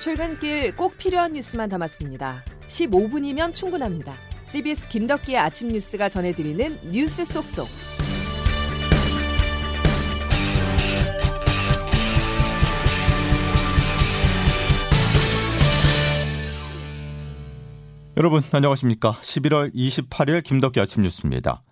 출근길 꼭 필요한 뉴스만 담았습니다. 15분이면 충분합니다. CBS 김덕기의 아침 뉴스가 전해드리는 뉴스 속속. 여러분 안녕하십니까? 11월 28일 김덕기 아침 뉴스입니다.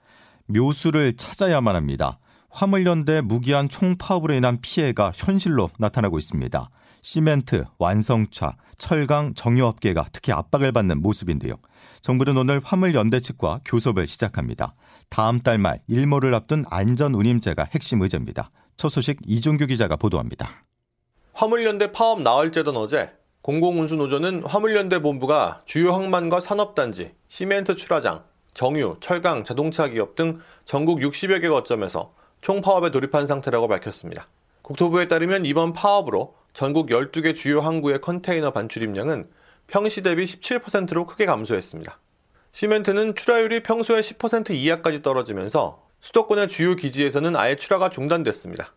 묘수를 찾아야만 합니다. 화물연대 무기한 총파업으로 인한 피해가 현실로 나타나고 있습니다. 시멘트, 완성차, 철강, 정유업계가 특히 압박을 받는 모습인데요. 정부는 오늘 화물연대 측과 교섭을 시작합니다. 다음 달 말 일몰을 앞둔 안전운임제가 핵심 의제입니다. 첫 소식 이종규 기자가 보도합니다. 화물연대 파업 나흘째던 어제 공공운수노조는 화물연대 본부가 주요 항만과 산업단지, 시멘트 출하장, 정유, 철강, 자동차 기업 등 전국 60여 개 거점에서 총파업에 돌입한 상태라고 밝혔습니다. 국토부에 따르면 이번 파업으로 전국 12개 주요 항구의 컨테이너 반출입량은 평시 대비 17%로 크게 감소했습니다. 시멘트는 출하율이 평소의 10% 이하까지 떨어지면서 수도권의 주요 기지에서는 아예 출하가 중단됐습니다.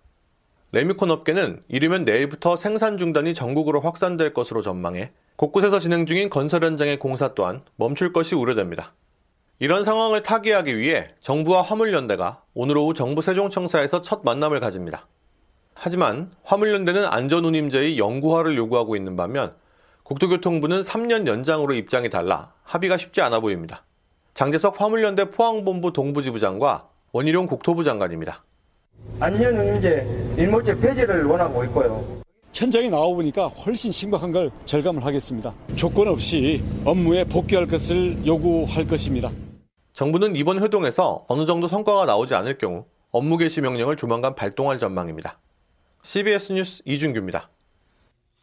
레미콘 업계는 이르면 내일부터 생산 중단이 전국으로 확산될 것으로 전망해 곳곳에서 진행 중인 건설 현장의 공사 또한 멈출 것이 우려됩니다. 이런 상황을 타개하기 위해 정부와 화물연대가 오늘 오후 정부 세종청사에서 첫 만남을 가집니다. 하지만 화물연대는 안전운임제의 영구화를 요구하고 있는 반면 국토교통부는 3년 연장으로 입장이 달라 합의가 쉽지 않아 보입니다. 장재석 화물연대 포항본부 동부지부장과 원희룡 국토부 장관입니다. 안전운임제 일몰제 폐지를 원하고 있고요. 현장에 나와 보니까 훨씬 심각한 걸 절감을 하겠습니다. 조건 없이 업무에 복귀할 것을 요구할 것입니다. 정부는 이번 회동에서 어느 정도 성과가 나오지 않을 경우 업무 개시 명령을 조만간 발동할 전망입니다. CBS 뉴스 이준규입니다.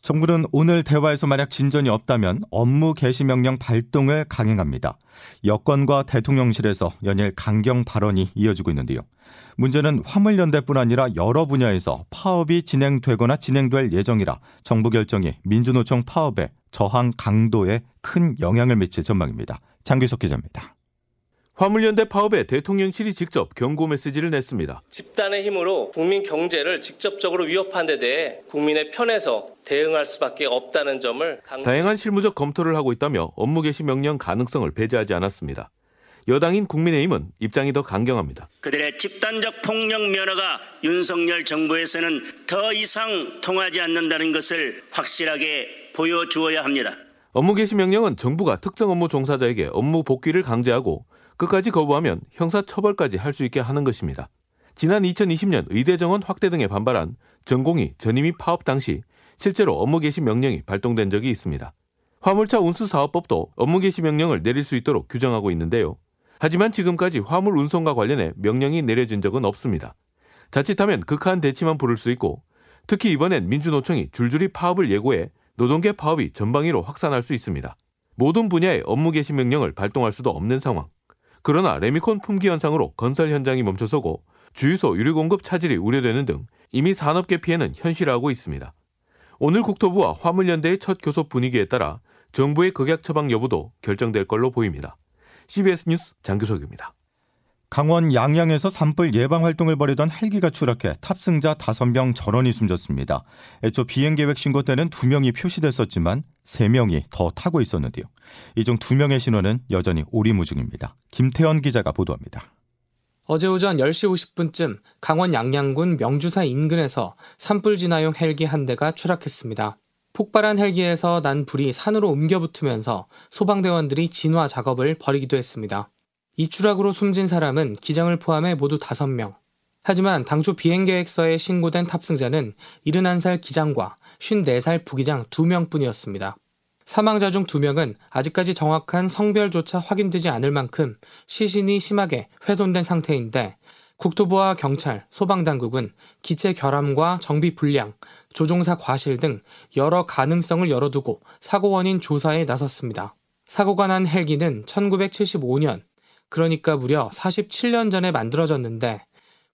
정부는 오늘 대화에서 만약 진전이 없다면 업무 개시 명령 발동을 강행합니다. 여권과 대통령실에서 연일 강경 발언이 이어지고 있는데요. 문제는 화물연대뿐 아니라 여러 분야에서 파업이 진행되거나 진행될 예정이라 정부 결정이 민주노총 파업에 저항 강도에 큰 영향을 미칠 전망입니다. 장규석 기자입니다. 화물연대 파업에 대통령실이 직접 경고 메시지를 냈습니다. 집단의 힘으로 국민 경제를 직접적으로 위협한 데 대해 국민의 편에서 대응할 수밖에 없다는 점을 강조... 다양한 실무적 검토를 하고 있다며 업무 개시 명령 가능성을 배제하지 않았습니다. 여당인 국민의힘은 입장이 더 강경합니다. 그들의 집단적 폭력 면허가 윤석열 정부에서는 더 이상 통하지 않는다는 것을 확실하게 보여주어야 합니다. 업무 개시 명령은 정부가 특정 업무 종사자에게 업무 복귀를 강제하고 끝까지 거부하면 형사 처벌까지 할 수 있게 하는 것입니다. 지난 2020년 의대 정원 확대 등에 반발한 전공이 전임이 파업 당시 실제로 업무 개시 명령이 발동된 적이 있습니다. 화물차 운수 사업법도 업무 개시 명령을 내릴 수 있도록 규정하고 있는데요. 하지만 지금까지 화물 운송과 관련해 명령이 내려진 적은 없습니다. 자칫하면 극한 대치만 부를 수 있고 특히 이번엔 민주노총이 줄줄이 파업을 예고해 노동계 파업이 전방위로 확산할 수 있습니다. 모든 분야의 업무 개시 명령을 발동할 수도 없는 상황. 그러나 레미콘 품귀 현상으로 건설 현장이 멈춰서고 주유소 유류 공급 차질이 우려되는 등 이미 산업계 피해는 현실화하고 있습니다. 오늘 국토부와 화물연대의 첫 교섭 분위기에 따라 정부의 극약 처방 여부도 결정될 걸로 보입니다. CBS 뉴스 장규석입니다. 강원 양양에서 산불 예방 활동을 벌이던 헬기가 추락해 탑승자 5명 전원이 숨졌습니다. 애초 비행 계획 신고 때는 2명이 표시됐었지만 3명이 더 타고 있었는데요. 이 중 2명의 신원은 여전히 오리무중입니다. 김태현 기자가 보도합니다. 어제 오전 10시 50분쯤 강원 양양군 명주사 인근에서 산불 진화용 헬기 한 대가 추락했습니다. 폭발한 헬기에서 난 불이 산으로 옮겨 붙으면서 소방대원들이 진화 작업을 벌이기도 했습니다. 이 추락으로 숨진 사람은 기장을 포함해 모두 5명. 하지만 당초 비행 계획서에 신고된 탑승자는 71살 기장과 54살 부기장 2명뿐이었습니다. 사망자 중 2명은 아직까지 정확한 성별조차 확인되지 않을 만큼 시신이 심하게 훼손된 상태인데 국토부와 경찰, 소방당국은 기체 결함과 정비 불량, 조종사 과실 등 여러 가능성을 열어두고 사고 원인 조사에 나섰습니다. 사고가 난 헬기는 1975년 그러니까 무려 47년 전에 만들어졌는데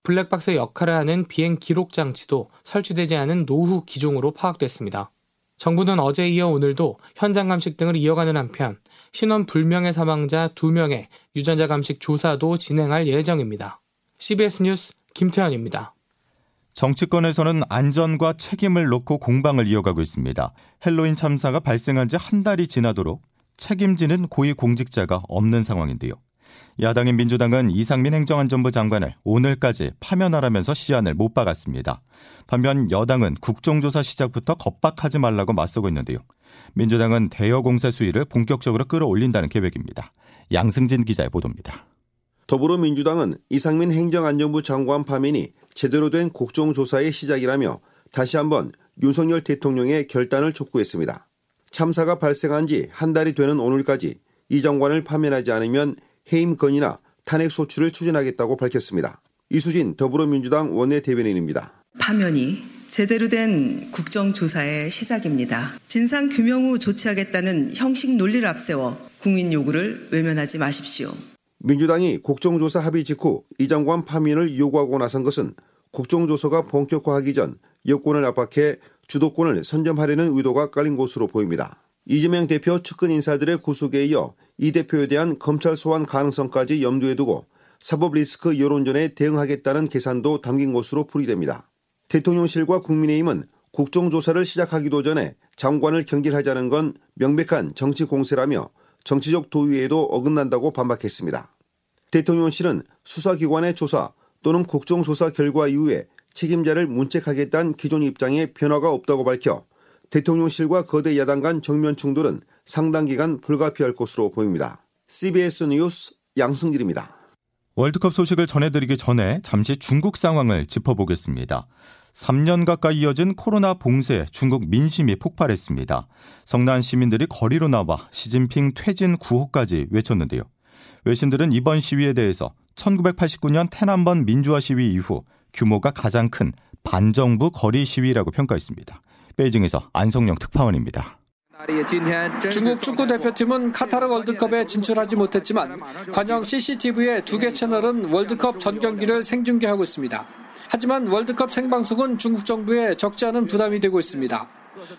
블랙박스 역할을 하는 비행 기록 장치도 설치되지 않은 노후 기종으로 파악됐습니다. 정부는 어제 이어 오늘도 현장 감식 등을 이어가는 한편 신원 불명의 사망자 2명의 유전자 감식 조사도 진행할 예정입니다. CBS 뉴스 김태현입니다. 정치권에서는 안전과 책임을 놓고 공방을 이어가고 있습니다. 헬로윈 참사가 발생한 지 한 달이 지나도록 책임지는 고위 공직자가 없는 상황인데요. 야당인 민주당은 이상민 행정안전부 장관을 오늘까지 파면하라면서 시한을 못 박았습니다. 반면 여당은 국정조사 시작부터 겁박하지 말라고 맞서고 있는데요. 민주당은 대여 공사 수위를 본격적으로 끌어올린다는 계획입니다. 양승진 기자의 보도입니다. 더불어민주당은 이상민 행정안전부 장관 파면이 제대로 된 국정조사의 시작이라며 다시 한번 윤석열 대통령의 결단을 촉구했습니다. 참사가 발생한 지 한 달이 되는 오늘까지 이 장관을 파면하지 않으면 해임 건이나 탄핵 소추를 추진하겠다고 밝혔습니다. 이수진 더불어민주당 원내대변인입니다. 파면이 제대로 된 국정조사의 시작입니다. 진상 규명 후 조치하겠다는 형식 논리를 앞세워 국민 요구를 외면하지 마십시오. 민주당이 국정조사 합의 직후 이 장관 파면을 요구하고 나선 것은 국정조사가 본격화하기 전 여권을 압박해 주도권을 선점하려는 의도가 깔린 것으로 보입니다. 이재명 대표 측근 인사들의 구속에 이어 이 대표에 대한 검찰 소환 가능성까지 염두에 두고 사법 리스크 여론전에 대응하겠다는 계산도 담긴 것으로 풀이됩니다. 대통령실과 국민의힘은 국정조사를 시작하기도 전에 장관을 경질하자는 건 명백한 정치 공세라며 정치적 도의에도 어긋난다고 반박했습니다. 대통령실은 수사기관의 조사 또는 국정조사 결과 이후에 책임자를 문책하겠다는 기존 입장에 변화가 없다고 밝혀 대통령실과 거대 야당 간 정면 충돌은 상당 기간 불가피할 것으로 보입니다. CBS 뉴스 양승길입니다. 월드컵 소식을 전해드리기 전에 잠시 중국 상황을 짚어보겠습니다. 3년 가까이 이어진 코로나 봉쇄 중국 민심이 폭발했습니다. 성난 시민들이 거리로 나와 시진핑 퇴진 구호까지 외쳤는데요. 외신들은 이번 시위에 대해서 1989년 태난번 민주화 시위 이후 규모가 가장 큰 반정부 거리 시위라고 평가했습니다. 베이징에서 안성영 특파원입니다. 중국 축구 대표팀은 카타르 월드컵에 진출하지 못했지만 관영 CCTV의 두 개 채널은 월드컵 전 경기를 생중계하고 있습니다. 하지만 월드컵 생방송은 중국 정부에 적지 않은 부담이 되고 있습니다.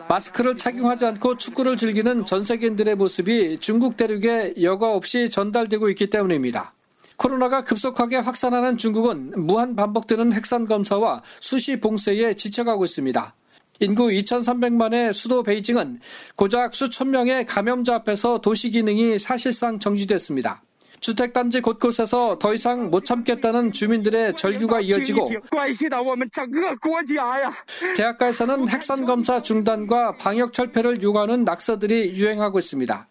마스크를 착용하지 않고 축구를 즐기는 전 세계인들의 모습이 중국 대륙에 여과 없이 전달되고 있기 때문입니다. 코로나가 급속하게 확산하는 중국은 무한 반복되는 핵산 검사와 수시 봉쇄에 지쳐가고 있습니다. 인구 2,300만의 수도 베이징은 고작 수천 명의 감염자 앞에서 도시 기능이 사실상 정지됐습니다. 주택단지 곳곳에서 더 이상 못 참겠다는 주민들의 절규가 이어지고 대학가에서는 핵산 검사 중단과 방역 철폐를 요구하는 낙서들이 유행하고 있습니다.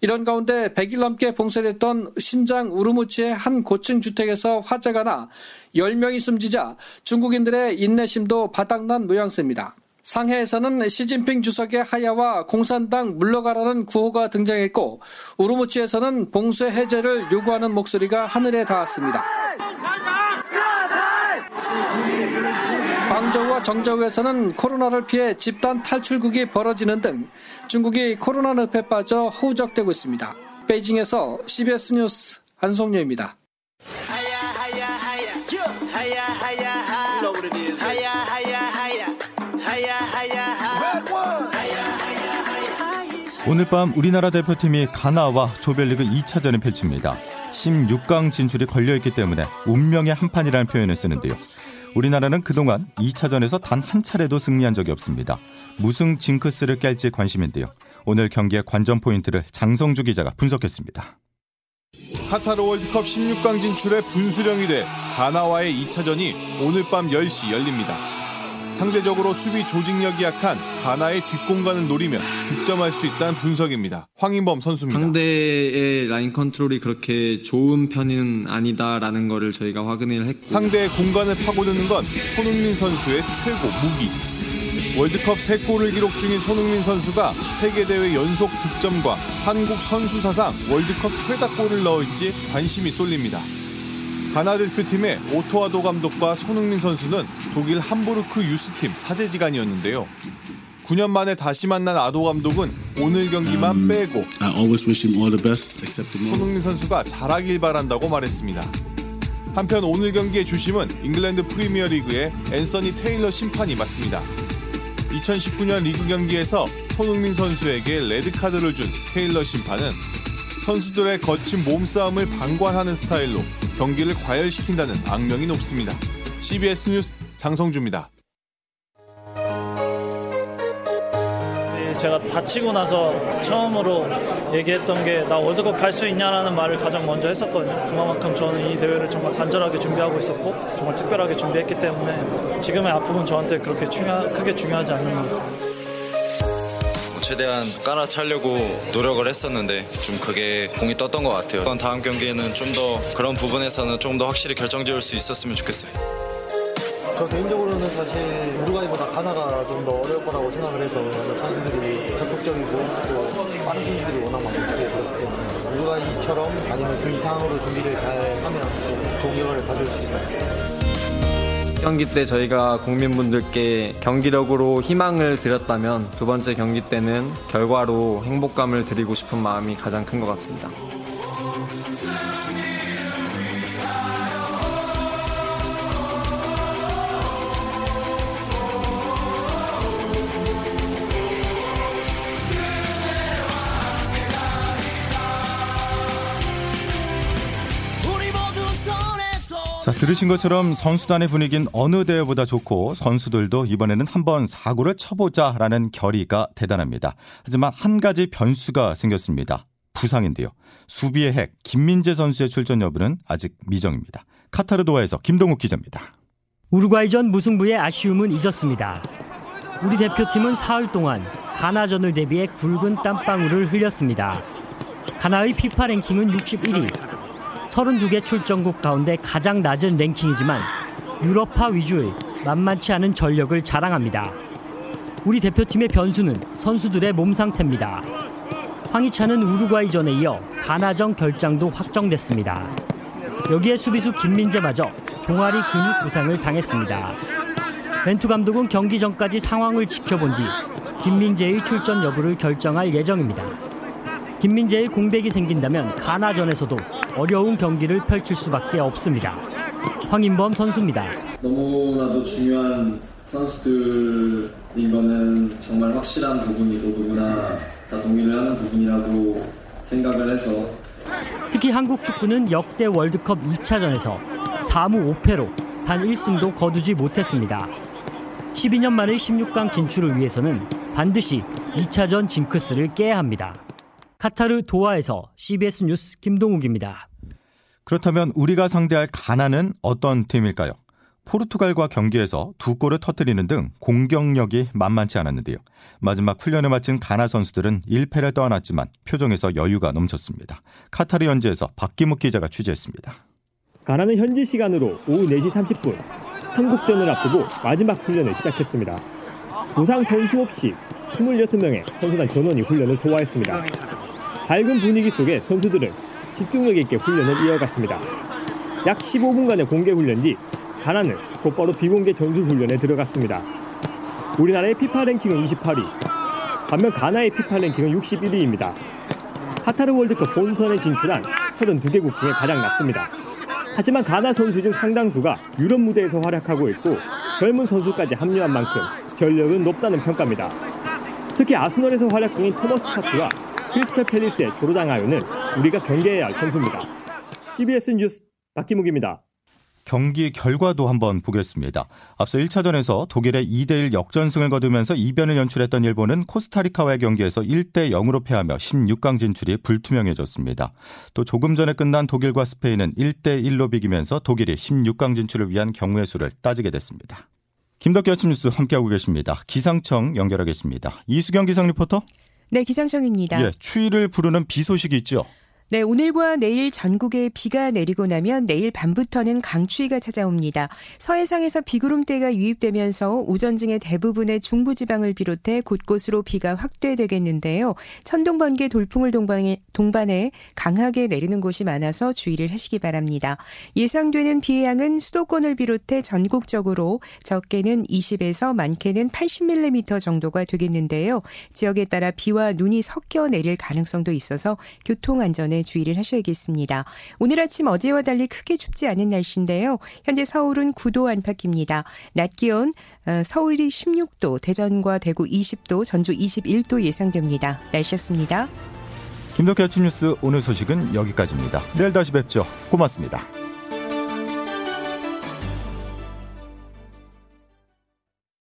이런 가운데 100일 넘게 봉쇄됐던 신장 우르무치의 한 고층 주택에서 화재가 나 10명이 숨지자 중국인들의 인내심도 바닥난 모양새입니다. 상해에서는 시진핑 주석의 하야와 공산당 물러가라는 구호가 등장했고 우르무치에서는 봉쇄 해제를 요구하는 목소리가 하늘에 닿았습니다. 광저우와 정저우에서는 코로나를 피해 집단 탈출국이 벌어지는 등 중국이 코로나 늪에 빠져 허우적대고 있습니다. 베이징에서 CBS 뉴스 안송료입니다. 오늘 밤 우리나라 대표팀이 가나와 조별리그 2차전을 펼칩니다. 16강 진출이 걸려있기 때문에 운명의 한판이라는 표현을 쓰는데요. 우리나라는 그동안 2차전에서 단 한 차례도 승리한 적이 없습니다. 무승 징크스를 깰지 관심인데요. 오늘 경기의 관전 포인트를 장성주 기자가 분석했습니다. 카타르 월드컵 16강 진출의 분수령이 돼 가나와의 2차전이 오늘 밤 10시 열립니다. 상대적으로 수비 조직력이 약한 가나의 뒷공간을 노리면 득점할 수 있다는 분석입니다. 황인범 선수입니다. 상대의 라인 컨트롤이 그렇게 좋은 편은 아니다라는 것을 저희가 확인을 했고 상대의 공간을 파고드는 건 손흥민 선수의 최고 무기. 월드컵 3골을 기록 중인 손흥민 선수가 세계대회 연속 득점과 한국 선수 사상 월드컵 최다 골을 넣을지 관심이 쏠립니다. 가나 대표팀의 오토아도 감독과 손흥민 선수는 독일 함부르크 유스팀 사제지간이었는데요. 9년 만에 다시 만난 아도 감독은 오늘 경기만 빼고 손흥민 선수가 잘하길 바란다고 말했습니다. 한편 오늘 경기의 주심은 잉글랜드 프리미어리그의 앤서니 테일러 심판이 맡습니다. 2019년 리그 경기에서 손흥민 선수에게 레드카드를 준 테일러 심판은 선수들의 거친 몸싸움을 방관하는 스타일로 경기를 과열시킨다는 악명이 높습니다. CBS 뉴스 장성주입니다. 제가 다치고 나서 처음으로 얘기했던 게 나 월드컵 갈 수 있냐라는 말을 가장 먼저 했었거든요. 그만큼 저는 이 대회를 정말 간절하게 준비하고 있었고 정말 특별하게 준비했기 때문에 지금의 아픔은 저한테 그렇게 중요, 크게 중요하지 않는 것 같습니다. 최대한 깔아차려고 노력을 했었는데 좀 그게 공이 떴던 것 같아요. 다음 경기에는 좀 더 그런 부분에서는 좀 더 확실히 결정지을 수 있었으면 좋겠어요. 저 개인적으로는 사실 우루과이보다 가나가 좀 더 어려울 거라고 생각을 해서 선수들이 적극적이고 또 빠른 선수들이 워낙 때문에 우루과이처럼 아니면 그 이상으로 준비를 잘 하면 좀 좋은 결과를 가져올 수 있을 것 같아요. 경기 때 저희가 국민분들께 경기력으로 희망을 드렸다면 두 번째 경기 때는 결과로 행복감을 드리고 싶은 마음이 가장 큰 것 같습니다. 자, 들으신 것처럼 선수단의 분위기는 어느 대회보다 좋고 선수들도 이번에는 한번 사고를 쳐보자라는 결의가 대단합니다. 하지만 한 가지 변수가 생겼습니다. 부상인데요. 수비의 핵 김민재 선수의 출전 여부는 아직 미정입니다. 카타르 도하에서 김동욱 기자입니다. 우루과이전 무승부의 아쉬움은 잊었습니다. 우리 대표팀은 사흘 동안 가나전을 대비해 굵은 땀방울을 흘렸습니다. 가나의 피파 랭킹은 61위, 32개 출전국 가운데 가장 낮은 랭킹이지만 유럽파 위주의 만만치 않은 전력을 자랑합니다. 우리 대표팀의 변수는 선수들의 몸 상태입니다. 황희찬은 우루과이전에 이어 가나전 결장도 확정됐습니다. 여기에 수비수 김민재마저 종아리 근육 부상을 당했습니다. 벤투 감독은 경기 전까지 상황을 지켜본 뒤 김민재의 출전 여부를 결정할 예정입니다. 김민재의 공백이 생긴다면 가나전에서도 어려운 경기를 펼칠 수밖에 없습니다. 황인범 선수입니다. 너무나도 중요한 선수들인 거는 정말 확실한 부분이고 누구나 다 동의를 하는 부분이라고 생각을 해서 특히 한국 축구는 역대 월드컵 2차전에서 4무 5패로 단 1승도 거두지 못했습니다. 12년 만의 16강 진출을 위해서는 반드시 2차전 징크스를 깨야 합니다. 카타르 도하에서 CBS 뉴스 김동욱입니다. 그렇다면 우리가 상대할 가나는 어떤 팀일까요? 포르투갈과 경기에서 두 골을 터뜨리는 등 공격력이 만만치 않았는데요. 마지막 훈련을 마친 가나 선수들은 1패를 떠안았지만 표정에서 여유가 넘쳤습니다. 카타르 현지에서 박기묵 기자가 취재했습니다. 가나는 현지 시간으로 오후 4시 30분 한국전을 앞두고 마지막 훈련을 시작했습니다. 부상 선수 없이 26명의 선수단 전원이 훈련을 소화했습니다. 밝은 분위기 속에 선수들은 집중력 있게 훈련을 이어갔습니다. 약 15분간의 공개 훈련 뒤 가나는 곧바로 비공개 전술 훈련에 들어갔습니다. 우리나라의 피파 랭킹은 28위, 반면 가나의 피파 랭킹은 61위입니다. 카타르 월드컵 본선에 진출한 32개국 중에 가장 낮습니다. 하지만 가나 선수 중 상당수가 유럽 무대에서 활약하고 있고 젊은 선수까지 합류한 만큼 전력은 높다는 평가입니다. 특히 아스널에서 활약 중인 토머스 파트와 크리스탈 팰리스의 조르당 아유는 우리가 경계해야 할 선수입니다. CBS 뉴스 박기묵입니다. 경기 결과도 한번 보겠습니다. 앞서 1차전에서 독일의 2대1 역전승을 거두면서 이변을 연출했던 일본은 코스타리카와의 경기에서 1대 0으로 패하며 16강 진출이 불투명해졌습니다. 또 조금 전에 끝난 독일과 스페인은 1대 1로 비기면서 독일이 16강 진출을 위한 경우의 수를 따지게 됐습니다. 김덕기 아침 뉴스 함께하고 계십니다. 기상청 연결하겠습니다. 이수경 기상 리포터. 네, 기상청입니다. 예, 추위를 부르는 비 소식이 있죠. 네, 오늘과 내일 전국에 비가 내리고 나면 내일 밤부터는 강추위가 찾아옵니다. 서해상에서 비구름대가 유입되면서 오전 중에 대부분의 중부지방을 비롯해 곳곳으로 비가 확대되겠는데요. 천둥, 번개, 돌풍을 동반해, 동반해 강하게 내리는 곳이 많아서 주의를 하시기 바랍니다. 예상되는 비의 양은 수도권을 비롯해 전국적으로 적게는 20에서 많게는 80mm 정도가 되겠는데요. 지역에 따라 비와 눈이 섞여 내릴 가능성도 있어서 교통 안전 에 주의를 하셔야겠습니다. 오늘 아침 어제와 달리 크게 춥지 않은 날씨인데요. 현재 서울은 9도 안팎입니다. 낮 기온 서울이 16도, 대전과 대구 20도, 전주 21도 예상됩니다. 날씨였습니다. 김덕기 아침 뉴스 오늘 소식은 여기까지입니다. 내일 다시 뵙죠. 고맙습니다.